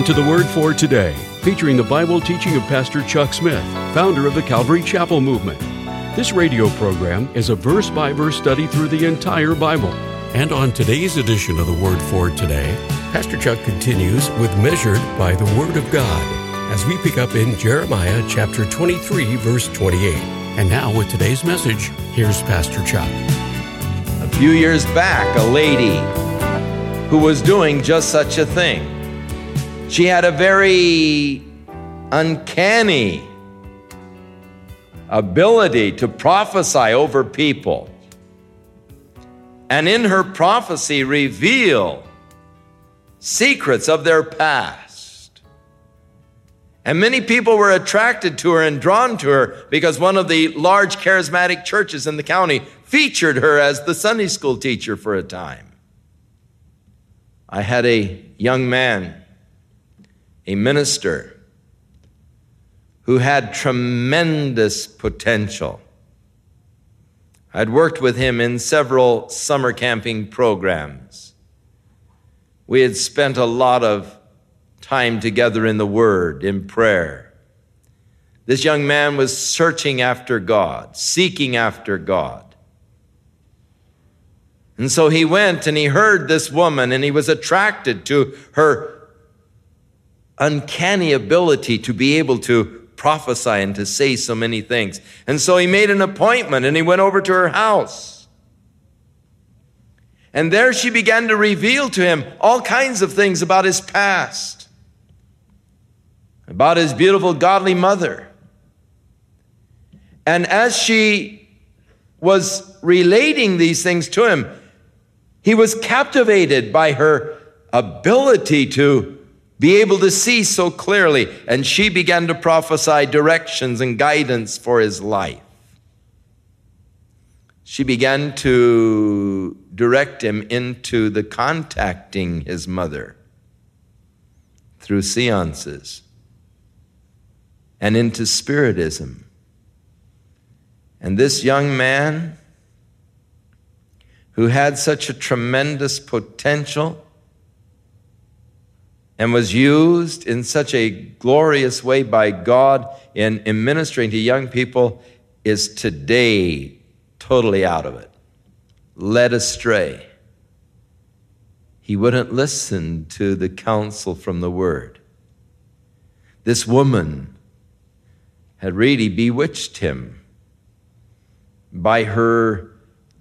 Welcome to the Word for Today, featuring the Bible teaching of Pastor Chuck Smith, founder of the Calvary Chapel Movement. This radio program is a verse by verse study through the entire Bible. And on today's edition of the Word for Today, Pastor Chuck continues with Measured by the Word of God as we pick up in Jeremiah chapter 23, verse 28. And now, with today's message, here's Pastor Chuck. A few years back, a lady who was doing just such a thing she had a very uncanny ability to prophesy over people. And in her prophecy, reveal secrets of their past. And many people were attracted to her and drawn to her because one of the large charismatic churches in the county featured her as the Sunday school teacher for a time. I had a young man a minister who had tremendous potential. I'd worked with him in several summer camping programs. We had spent a lot of time together in the Word, in prayer. This young man was searching after God, seeking after God. And so he went and he heard this woman and he was attracted to her uncanny ability to be able to prophesy and to say so many things. And so he made an appointment and he went over to her house. And there she began to reveal to him all kinds of things about his past, about his beautiful, godly mother. And as she was relating these things to him, he was captivated by her ability to be able to see so clearly. And she began to prophesy directions and guidance for his life. She began to direct him into the contacting his mother through seances and into Spiritism. And this young man, who had such a tremendous potential, and was used in such a glorious way by God in, in ministering to young people is today totally out of it, led astray. He wouldn't listen to the counsel from the Word. This woman had really bewitched him by her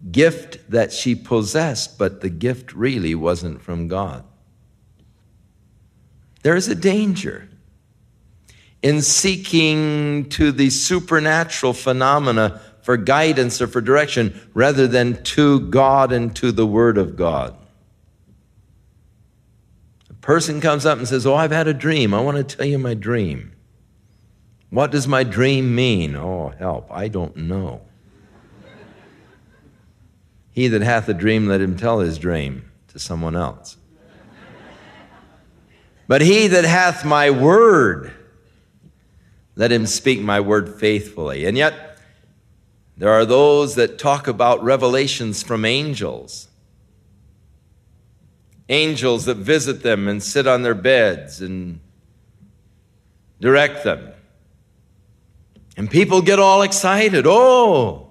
gift that she possessed, but the gift really wasn't from God. There is a danger in seeking to the supernatural phenomena for guidance or for direction rather than to God and to the Word of God. A person comes up and says, Oh, I've had a dream. I want to tell you my dream. What does my dream mean? Oh, help, I don't know. he that hath a dream, let him tell his dream to someone else. But he that hath my word, let him speak my word faithfully. And yet, there are those that talk about revelations from angels. Angels that visit them and sit on their beds and direct them. And people get all excited. Oh,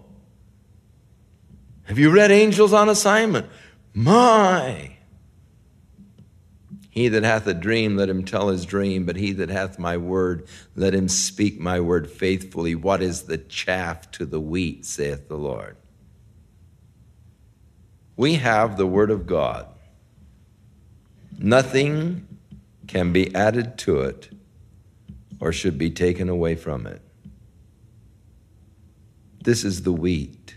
have you read Angels on Assignment? My, he that hath a dream, let him tell his dream, but he that hath my word, let him speak my word faithfully. What is the chaff to the wheat, saith the Lord? We have the word of God. Nothing can be added to it or should be taken away from it. This is the wheat.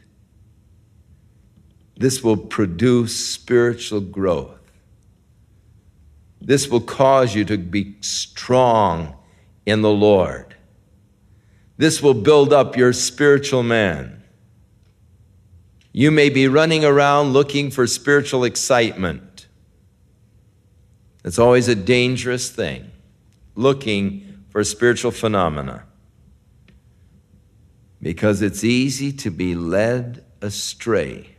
This will produce spiritual growth. This will cause you to be strong in the Lord. This will build up your spiritual man. You may be running around looking for spiritual excitement. It's always a dangerous thing, looking for spiritual phenomena. Because it's easy to be led astray.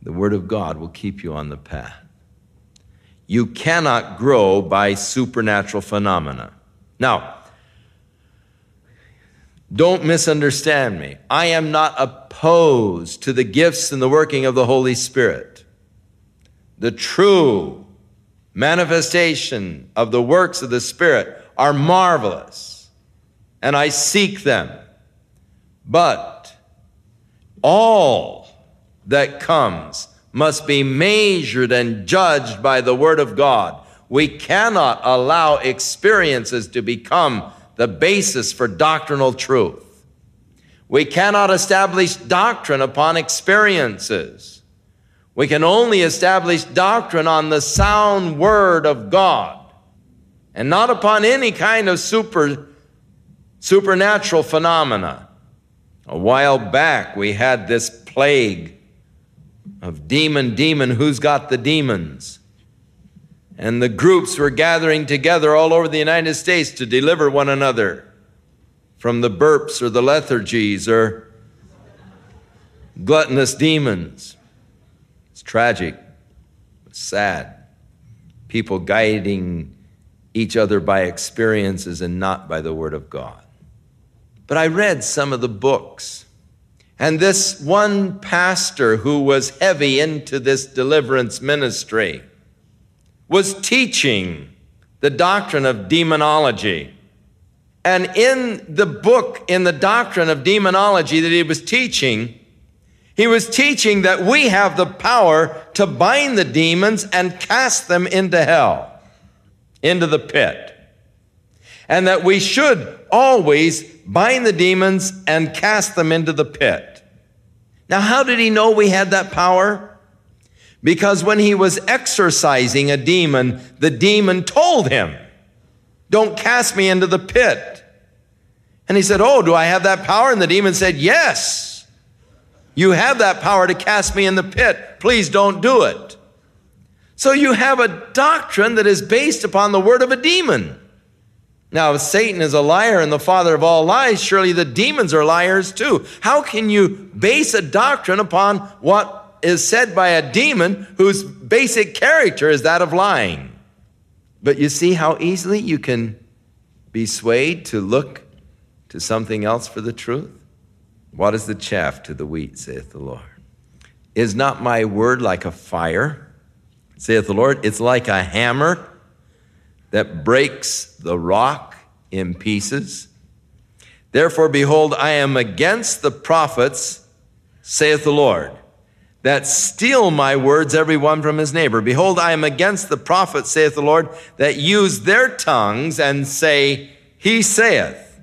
The Word of God will keep you on the path. You cannot grow by supernatural phenomena. Now, don't misunderstand me. I am not opposed to the gifts and the working of the Holy Spirit. The true manifestation of the works of the Spirit are marvelous, and I seek them. But all that comes must be measured and judged by the Word of God. We cannot allow experiences to become the basis for doctrinal truth. We cannot establish doctrine upon experiences. We can only establish doctrine on the sound Word of God and not upon any kind of super, supernatural phenomena. A while back, we had this plague of demon, demon, who's got the demons? And the groups were gathering together all over the United States to deliver one another from the burps or the lethargies or gluttonous demons. It's tragic, it's sad. People guiding each other by experiences and not by the Word of God. But I read some of the books. And this one pastor who was heavy into this deliverance ministry was teaching the doctrine of demonology. And in the book, in the doctrine of demonology that he was teaching, he was teaching that we have the power to bind the demons and cast them into hell, into the pit. And that we should always bind the demons and cast them into the pit. Now, how did he know we had that power? Because when he was exorcising a demon, the demon told him, Don't cast me into the pit. And he said, Oh, do I have that power? And the demon said, Yes. You have that power to cast me in the pit. Please don't do it. So you have a doctrine that is based upon the word of a demon. Now, if Satan is a liar and the father of all lies, surely the demons are liars too. How can you base a doctrine upon what is said by a demon whose basic character is that of lying? But you see how easily you can be swayed to look to something else for the truth? What is the chaff to the wheat, saith the Lord? Is not my word like a fire, saith the Lord? It's like a hammer that breaks the rock in pieces. Therefore, behold, I am against the prophets, saith the Lord, that steal my words, every one from his neighbor. Behold, I am against the prophets, saith the Lord, that use their tongues and say, He saith.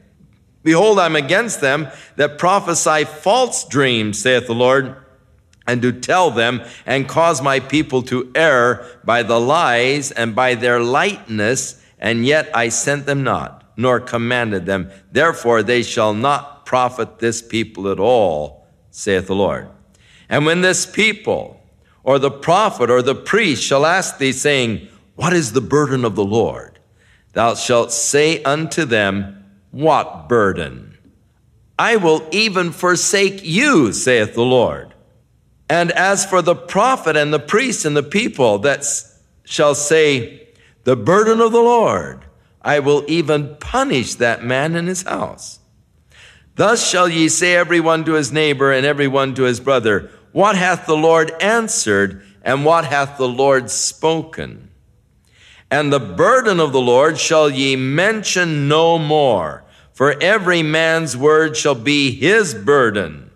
Behold, I'm against them that prophesy false dreams, saith the Lord, and to tell them and cause my people to err by the lies and by their lightness, and yet I sent them not, nor commanded them. Therefore they shall not profit this people at all, saith the Lord. And when this people, or the prophet, or the priest shall ask thee, saying, What is the burden of the Lord? Thou shalt say unto them, What burden? I will even forsake you, saith the Lord. And as for the prophet and the priest and the people that shall say, the burden of the Lord, I will even punish that man in his house. Thus shall ye say every one to his neighbor and every one to his brother, What hath the Lord answered, and what hath the Lord spoken? And the burden of the Lord shall ye mention no more, for every man's word shall be his burden.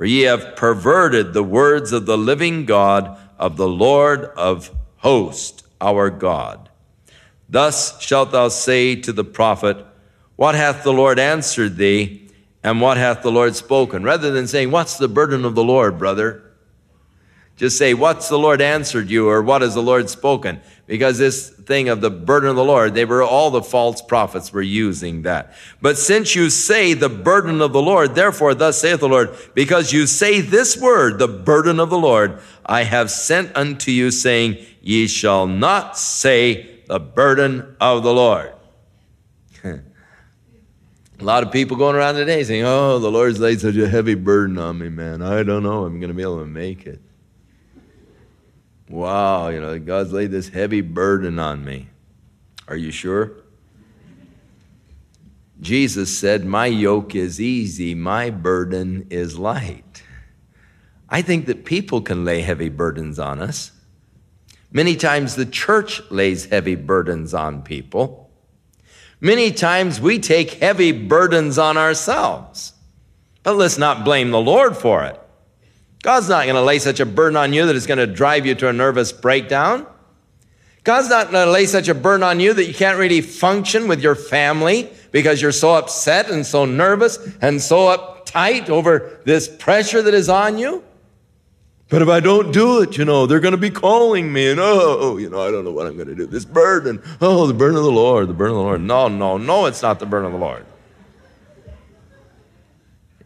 For ye have perverted the words of the living God, of the Lord of hosts, our God. Thus shalt thou say to the prophet, What hath the Lord answered thee, and what hath the Lord spoken? Rather than saying, What's the burden of the Lord, brother? Just say, What's the Lord answered you, or what has the Lord spoken? Because this thing of the burden of the Lord, they were all the false prophets were using that. But since you say the burden of the Lord, therefore, thus saith the Lord, because you say this word, the burden of the Lord, I have sent unto you, saying, Ye shall not say the burden of the Lord. A lot of people going around today saying, Oh, the Lord's laid such a heavy burden on me, man. I don't know. I'm going to be able to make it. Wow, you know, God's laid this heavy burden on me. Are you sure? Jesus said, My yoke is easy, my burden is light. I think that people can lay heavy burdens on us. Many times the church lays heavy burdens on people. Many times we take heavy burdens on ourselves. But let's not blame the Lord for it. God's not going to lay such a burden on you that it's going to drive you to a nervous breakdown. God's not going to lay such a burden on you that you can't really function with your family because you're so upset and so nervous and so uptight over this pressure that is on you. But if I don't do it, you know, they're going to be calling me and, oh, you know, I don't know what I'm going to do. This burden, oh, the burden of the Lord, the burden of the Lord. No, no, no, it's not the burden of the Lord.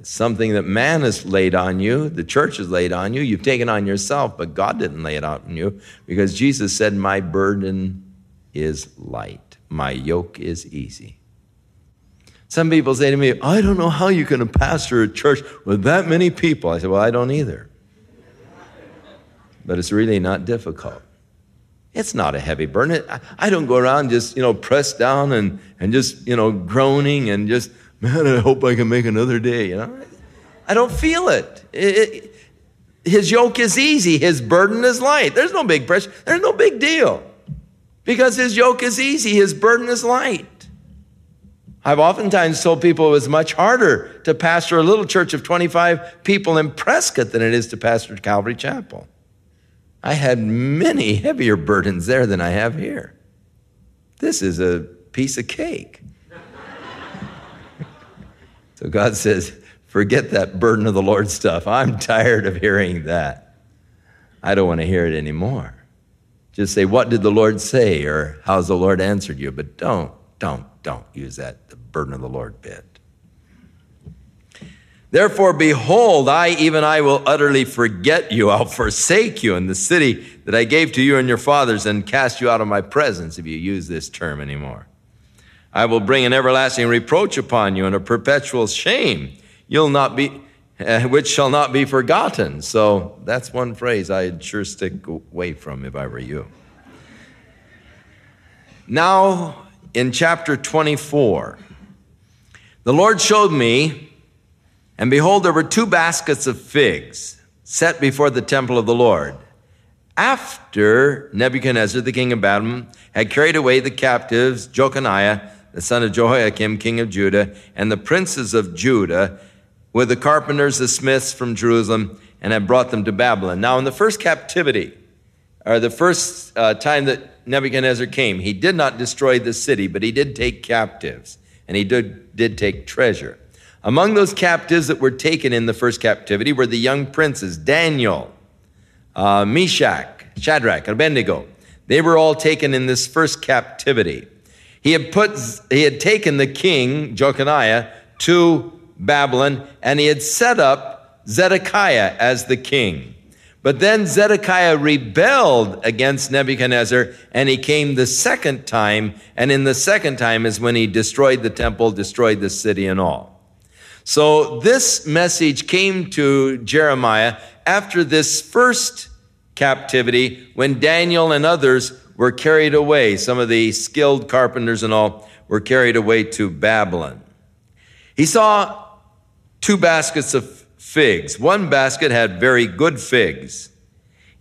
Something that man has laid on you, the church has laid on you, you've taken on yourself, but God didn't lay it on you because Jesus said, My burden is light, my yoke is easy. Some people say to me, I don't know how you can pastor a church with that many people. I said, Well, I don't either but it's really not difficult. It's not a heavy burden. I don't go around just, you know, pressed down and, and just, you know, groaning and just, man, I hope I can make another day, you know. I don't feel it. it, it his yoke is easy. His burden is light. There's no big pressure. There's no big deal. Because his yoke is easy. His burden is light. I've oftentimes told people it was much harder to pastor a little church of 25 people in Prescott than it is to pastor Calvary Chapel. I had many heavier burdens there than I have here. This is a piece of cake. So God says, forget that burden of the Lord stuff. I'm tired of hearing that. I don't want to hear it anymore. Just say, What did the Lord say? or How's the Lord answered you? But don't, don't, don't use that, the burden of the Lord bit. Therefore, behold, I, even I, will utterly forget you. I'll forsake you in the city that I gave to you and your fathers and cast you out of my presence if you use this term anymore. I will bring an everlasting reproach upon you and a perpetual shame. You'll not be, uh, which shall not be forgotten. So that's one phrase I'd sure stick away from if I were you. Now, in chapter 24, the Lord showed me and behold, there were two baskets of figs set before the temple of the Lord. After Nebuchadnezzar, the king of Babylon, had carried away the captives, Jeconiah, the son of Jehoiakim, king of Judah, and the princes of Judah, with the carpenters, the smiths from Jerusalem, and had brought them to Babylon. Now, in the first captivity, or the first uh, time that Nebuchadnezzar came, he did not destroy the city, but he did take captives, and he did, did take treasure. Among those captives that were taken in the first captivity were the young princes Daniel, uh, Meshach, Shadrach, and Abednego. They were all taken in this first captivity. He had put, he had taken the king, Jeconiah, to Babylon, and he had set up Zedekiah as the king. But then Zedekiah rebelled against Nebuchadnezzar, and he came the second time, and in the second time is when he destroyed the temple, destroyed the city and all. So this message came to Jeremiah after this first captivity when Daniel and others were carried away. Some of the skilled carpenters and all were carried away to Babylon. He saw two baskets of figs. One basket had very good figs,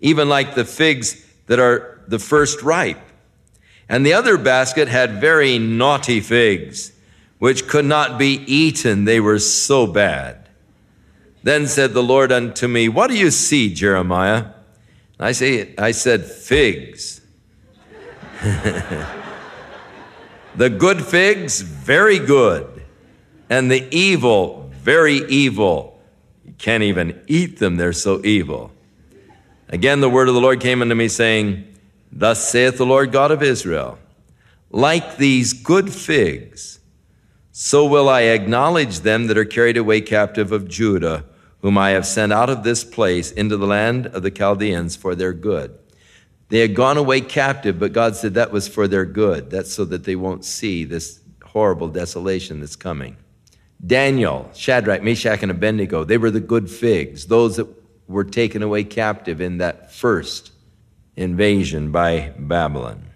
even like the figs that are the first ripe. And the other basket had very naughty figs which could not be eaten, they were so bad. Then said the Lord unto me, What do you see, Jeremiah? I say, I said, figs. the good figs, very good. And the evil, very evil. You can't even eat them, they're so evil. Again, the word of the Lord came unto me, saying, Thus saith the Lord God of Israel, like these good figs, so will I acknowledge them that are carried away captive of Judah, whom I have sent out of this place into the land of the Chaldeans for their good. They had gone away captive, but God said that was for their good. That's so that they won't see this horrible desolation that's coming. Daniel, Shadrach, Meshach, and Abednego, they were the good figs, those that were taken away captive in that first invasion by Babylon.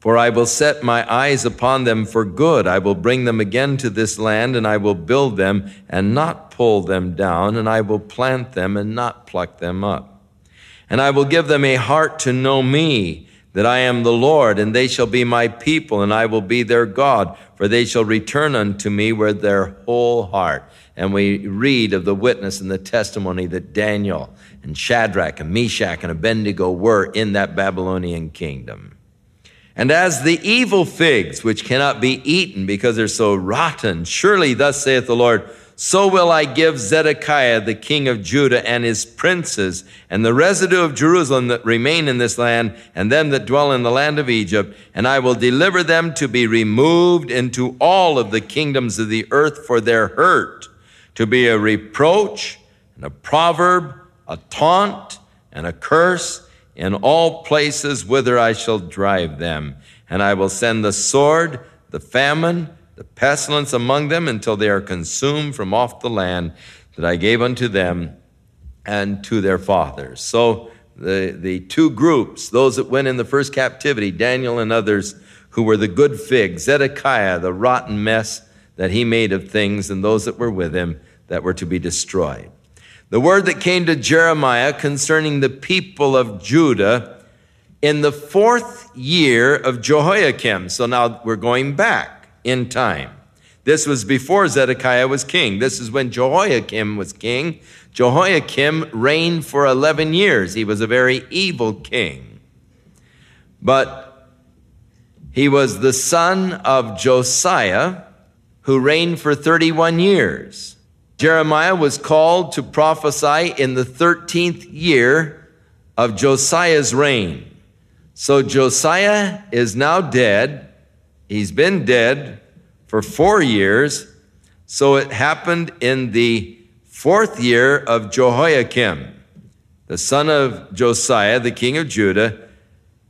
For I will set my eyes upon them for good. I will bring them again to this land, and I will build them and not pull them down, and I will plant them and not pluck them up. And I will give them a heart to know me, that I am the Lord, and they shall be my people, and I will be their God, for they shall return unto me with their whole heart. And we read of the witness and the testimony that Daniel and Shadrach and Meshach and Abednego were in that Babylonian kingdom. And as the evil figs, which cannot be eaten because they're so rotten, surely thus saith the Lord, so will I give Zedekiah, the king of Judah, and his princes, and the residue of Jerusalem that remain in this land, and them that dwell in the land of Egypt, and I will deliver them to be removed into all of the kingdoms of the earth for their hurt, to be a reproach, and a proverb, a taunt, and a curse, in all places whither I shall drive them. And I will send the sword, the famine, the pestilence among them until they are consumed from off the land that I gave unto them and to their fathers. So the, the two groups, those that went in the first captivity, Daniel and others who were the good fig, Zedekiah, the rotten mess that he made of things, and those that were with him that were to be destroyed. The word that came to Jeremiah concerning the people of Judah in the fourth year of Jehoiakim. So now we're going back in time. This was before Zedekiah was king. This is when Jehoiakim was king. Jehoiakim reigned for 11 years. He was a very evil king. But he was the son of Josiah, who reigned for 31 years. Jeremiah was called to prophesy in the 13th year of Josiah's reign. So Josiah is now dead. He's been dead for four years. So it happened in the fourth year of Jehoiakim, the son of Josiah, the king of Judah.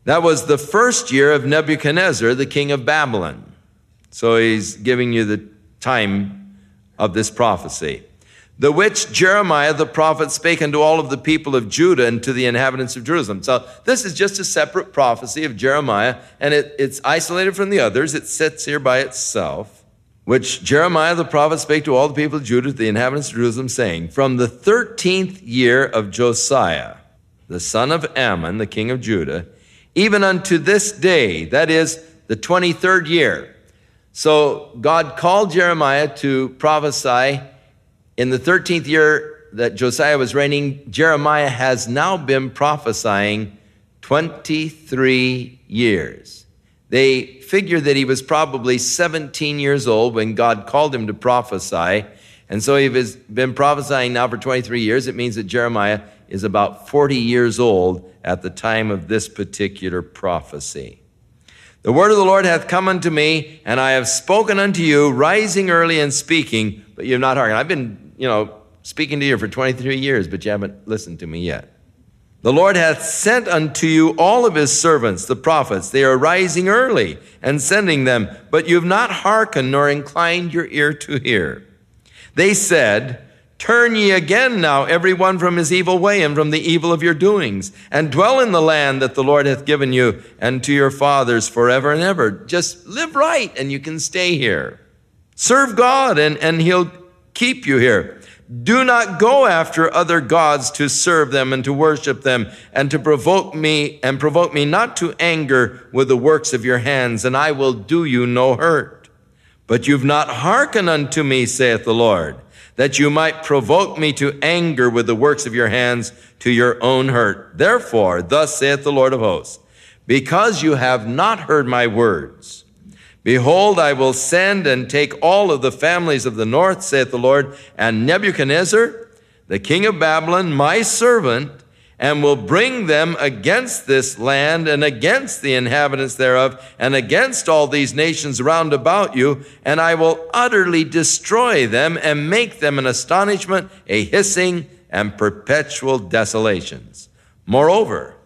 That was the first year of Nebuchadnezzar, the king of Babylon. So he's giving you the time of this prophecy, the which Jeremiah the prophet spake unto all of the people of Judah and to the inhabitants of Jerusalem. So this is just a separate prophecy of Jeremiah, and it, it's isolated from the others. It sits here by itself, which Jeremiah the prophet spake to all the people of Judah, the inhabitants of Jerusalem, saying, From the thirteenth year of Josiah, the son of Amon, the king of Judah, even unto this day, that is the 23rd year, so God called Jeremiah to prophesy in the 13th year that Josiah was reigning. Jeremiah has now been prophesying 23 years. They figure that he was probably 17 years old when God called him to prophesy. And so he's been prophesying now for 23 years. It means that Jeremiah is about 40 years old at the time of this particular prophecy. The word of the Lord hath come unto me, and I have spoken unto you, rising early and speaking, but you have not hearkened. I've been, you know, speaking to you for 23 years, but you haven't listened to me yet. The Lord hath sent unto you all of his servants, the prophets. They are rising early and sending them, but you have not hearkened nor inclined your ear to hear. They said, Turn ye again now, every one from his evil way and from the evil of your doings, and dwell in the land that the Lord hath given you and to your fathers forever and ever. Just live right and you can stay here. Serve God and, and he'll keep you here. Do not go after other gods to serve them and to worship them and to provoke me and provoke me not to anger with the works of your hands, and I will do you no hurt. But you've not hearkened unto me, saith the Lord that you might provoke me to anger with the works of your hands to your own hurt. Therefore, thus saith the Lord of hosts, because you have not heard my words, behold, I will send and take all of the families of the north, saith the Lord, and Nebuchadnezzar, the king of Babylon, my servant, and will bring them against this land and against the inhabitants thereof and against all these nations round about you, and I will utterly destroy them and make them an astonishment, a hissing, and perpetual desolations. Moreover,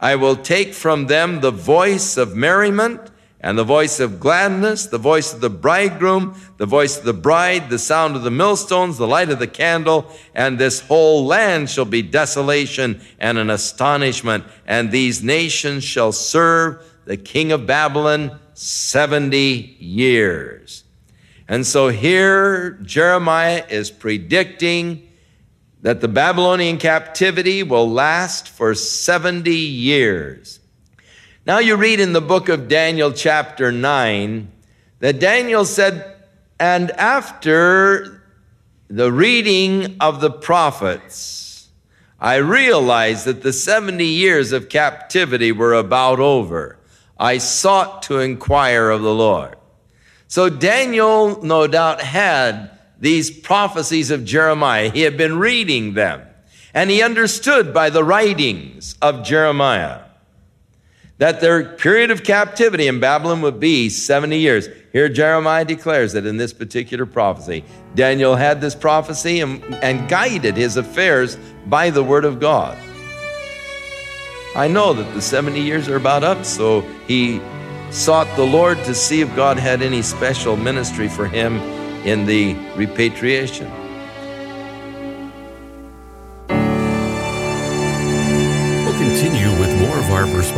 I will take from them the voice of merriment and the voice of gladness, the voice of the bridegroom, the voice of the bride, the sound of the millstones, the light of the candle, and this whole land shall be desolation and an astonishment, and these nations shall serve the king of Babylon 70 years. And so here Jeremiah is predicting that the Babylonian captivity will last for 70 years. Now you read in the book of Daniel, chapter 9, that Daniel said, And after the reading of the prophets, I realized that the 70 years of captivity were about over. I sought to inquire of the Lord. So Daniel, no doubt, had these prophecies of Jeremiah. He had been reading them, and he understood by the writings of Jeremiah that their period of captivity in Babylon would be 70 years. Here, Jeremiah declares that in this particular prophecy, Daniel had this prophecy and, and guided his affairs by the word of God. I know that the 70 years are about up, so he sought the Lord to see if God had any special ministry for him in the repatriation.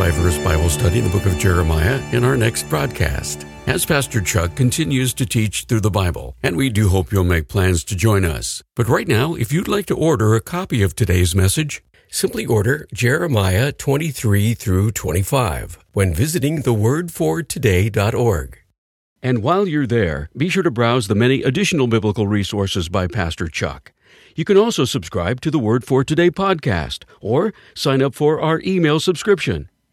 By verse Bible study in the book of Jeremiah in our next broadcast as Pastor Chuck continues to teach through the Bible, and we do hope you'll make plans to join us. But right now, if you'd like to order a copy of today's message, simply order Jeremiah 23 through 25 when visiting thewordfortoday.org. And while you're there, be sure to browse the many additional biblical resources by Pastor Chuck. You can also subscribe to the Word for Today podcast or sign up for our email subscription.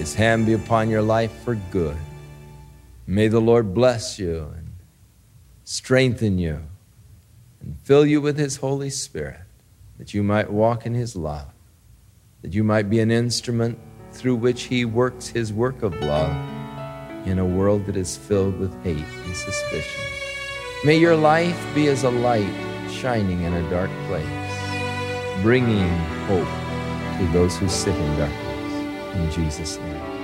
His hand be upon your life for good. May the Lord bless you and strengthen you and fill you with his Holy Spirit that you might walk in his love, that you might be an instrument through which he works his work of love in a world that is filled with hate and suspicion. May your life be as a light shining in a dark place, bringing hope to those who sit in darkness. In Jesus' name.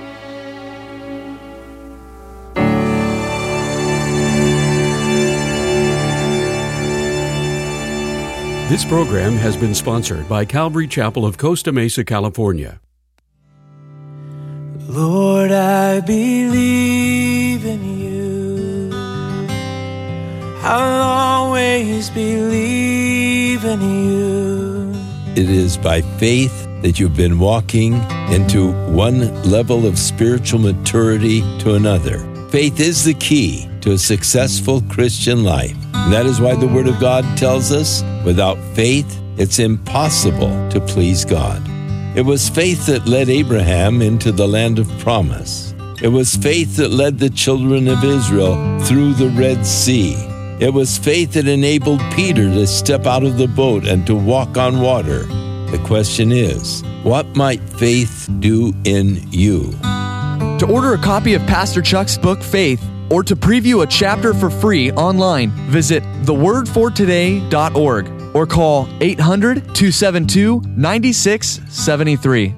This program has been sponsored by Calvary Chapel of Costa Mesa, California. Lord, I believe in you. I'll always believe in you. It is by faith that you've been walking into one level of spiritual maturity to another. Faith is the key to a successful Christian life. And that is why the Word of God tells us without faith, it's impossible to please God. It was faith that led Abraham into the land of promise. It was faith that led the children of Israel through the Red Sea. It was faith that enabled Peter to step out of the boat and to walk on water. The question is, what might faith do in you? To order a copy of Pastor Chuck's book, Faith, or to preview a chapter for free online, visit thewordfortoday.org or call 800 272 9673.